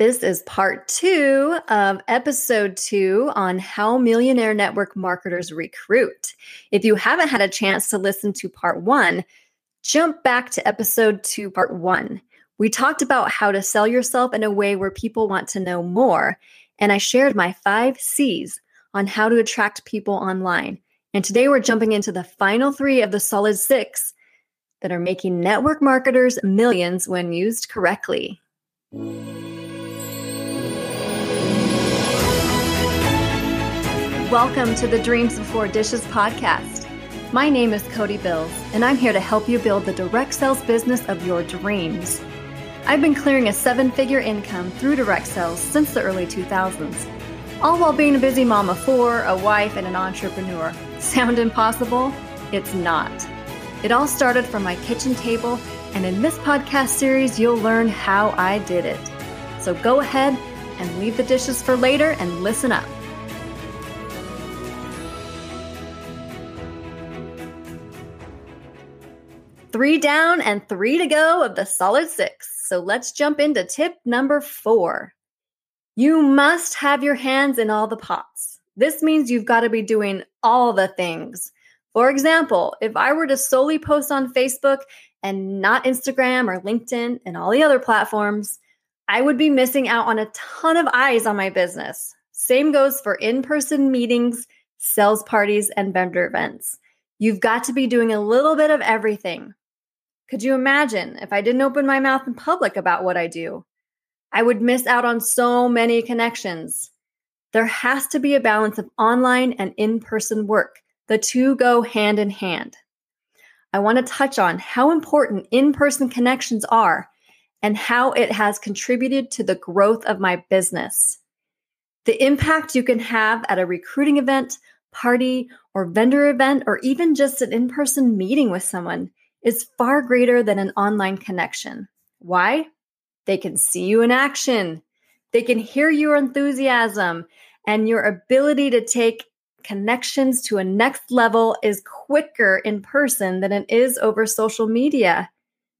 This is part two of episode two on how Millionaire Network marketers recruit. If you haven't had a chance to listen to part one, jump back to episode two, part one. We talked about how to sell yourself in a way where people want to know more. And I shared my five C's on how to attract people online. And today we're jumping into the final three of the solid six that are making network marketers millions when used correctly. Welcome to the Dreams Before Dishes podcast. My name is Codi Bills, and I'm here to help you build the direct sales business of your dreams. I've been clearing a seven figure income through direct sales since the early 2000s, all while being a busy mom of four, a wife, and an entrepreneur. Sound impossible? It's not. It all started from my kitchen table, and in this podcast series, you'll learn how I did it. So go ahead and leave the dishes for later and listen up. Three down and three to go of the solid six. So let's jump into tip number four. You must have your hands in all the pots. This means you've got to be doing all the things. For example, if I were to solely post on Facebook and not Instagram or LinkedIn and all the other platforms, I would be missing out on a ton of eyes on my business. Same goes for in person meetings, sales parties, and vendor events. You've got to be doing a little bit of everything. Could you imagine if I didn't open my mouth in public about what I do? I would miss out on so many connections. There has to be a balance of online and in person work. The two go hand in hand. I want to touch on how important in person connections are and how it has contributed to the growth of my business. The impact you can have at a recruiting event, party, or vendor event, or even just an in person meeting with someone is far greater than an online connection. Why? They can see you in action, they can hear your enthusiasm, and your ability to take connections to a next level is quicker in person than it is over social media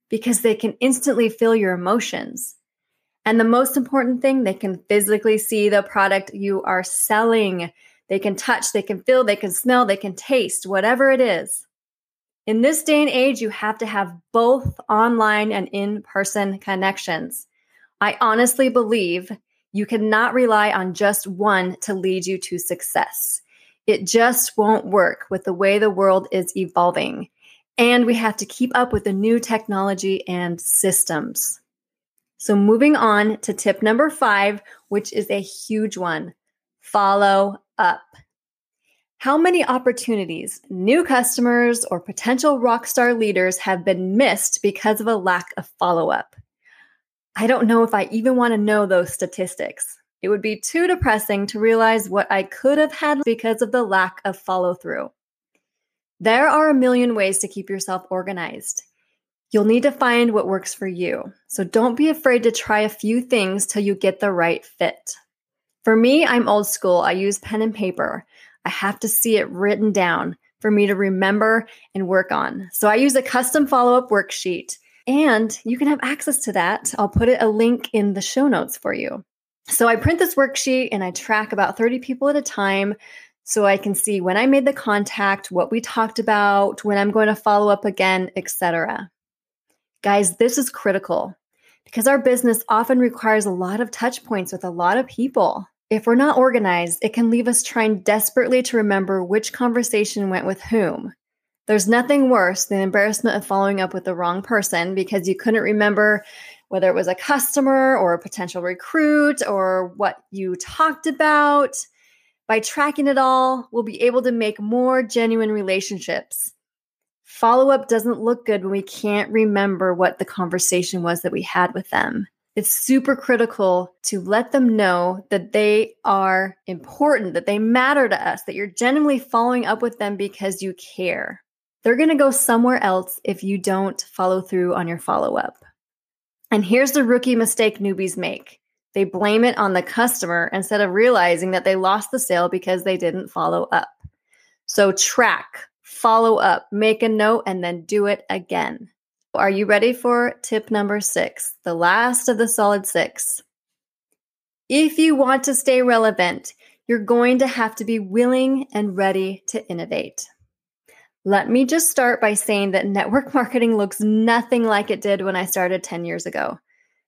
because they can instantly feel your emotions. And the most important thing, they can physically see the product you are selling. They can touch, they can feel, they can smell, they can taste, whatever it is. In this day and age, you have to have both online and in person connections. I honestly believe you cannot rely on just one to lead you to success. It just won't work with the way the world is evolving. And we have to keep up with the new technology and systems. So, moving on to tip number five, which is a huge one follow up. How many opportunities, new customers, or potential rockstar leaders have been missed because of a lack of follow up? I don't know if I even want to know those statistics. It would be too depressing to realize what I could have had because of the lack of follow through. There are a million ways to keep yourself organized. You'll need to find what works for you. So don't be afraid to try a few things till you get the right fit. For me, I'm old school. I use pen and paper. I have to see it written down for me to remember and work on. So I use a custom follow up worksheet, and you can have access to that. I'll put it a link in the show notes for you. So I print this worksheet and I track about 30 people at a time so I can see when I made the contact, what we talked about, when I'm going to follow up again, etc. Guys, this is critical because our business often requires a lot of touch points with a lot of people. If we're not organized, it can leave us trying desperately to remember which conversation went with whom. There's nothing worse than embarrassment of following up with the wrong person because you couldn't remember whether it was a customer or a potential recruit or what you talked about. By tracking it all, we'll be able to make more genuine relationships. Follow up doesn't look good when we can't remember what the conversation was that we had with them it's super critical to let them know that they are important, that they matter to us, that you're genuinely following up with them because you care. They're going to go somewhere else if you don't follow through on your follow up. And here's the rookie mistake newbies make they blame it on the customer instead of realizing that they lost the sale because they didn't follow up. So, track, follow up, make a note, and then do it again. Are you ready for tip number six, the last of the solid six? If you want to stay relevant, you're going to have to be willing and ready to innovate. Let me just start by saying that network marketing looks nothing like it did when I started 10 years ago.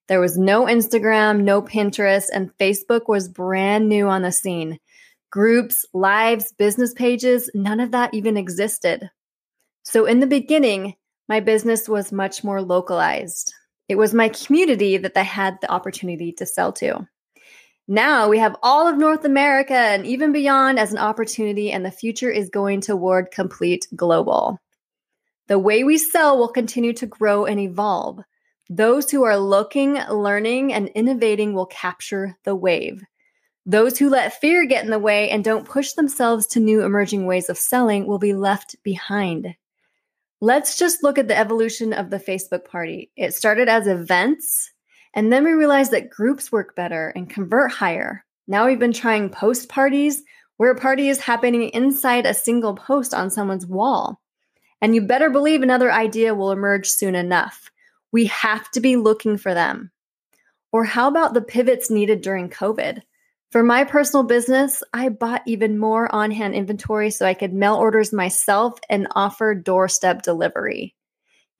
There was no Instagram, no Pinterest, and Facebook was brand new on the scene. Groups, lives, business pages, none of that even existed. So, in the beginning, my business was much more localized. It was my community that I had the opportunity to sell to. Now we have all of North America and even beyond as an opportunity, and the future is going toward complete global. The way we sell will continue to grow and evolve. Those who are looking, learning, and innovating will capture the wave. Those who let fear get in the way and don't push themselves to new emerging ways of selling will be left behind. Let's just look at the evolution of the Facebook party. It started as events, and then we realized that groups work better and convert higher. Now we've been trying post parties, where a party is happening inside a single post on someone's wall. And you better believe another idea will emerge soon enough. We have to be looking for them. Or how about the pivots needed during COVID? For my personal business, I bought even more on hand inventory so I could mail orders myself and offer doorstep delivery.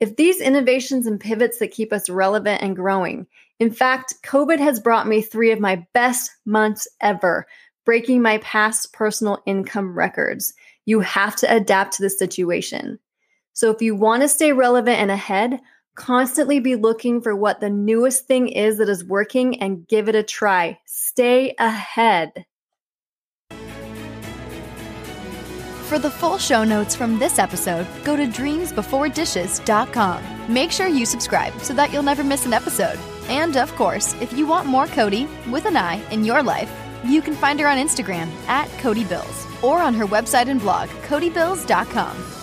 If these innovations and pivots that keep us relevant and growing, in fact, COVID has brought me three of my best months ever, breaking my past personal income records. You have to adapt to the situation. So if you want to stay relevant and ahead, Constantly be looking for what the newest thing is that is working and give it a try. Stay ahead. For the full show notes from this episode, go to dreamsbeforedishes.com. Make sure you subscribe so that you'll never miss an episode. And of course, if you want more Codi with an I in your life, you can find her on Instagram at Codi Bills or on her website and blog, CodiBills.com.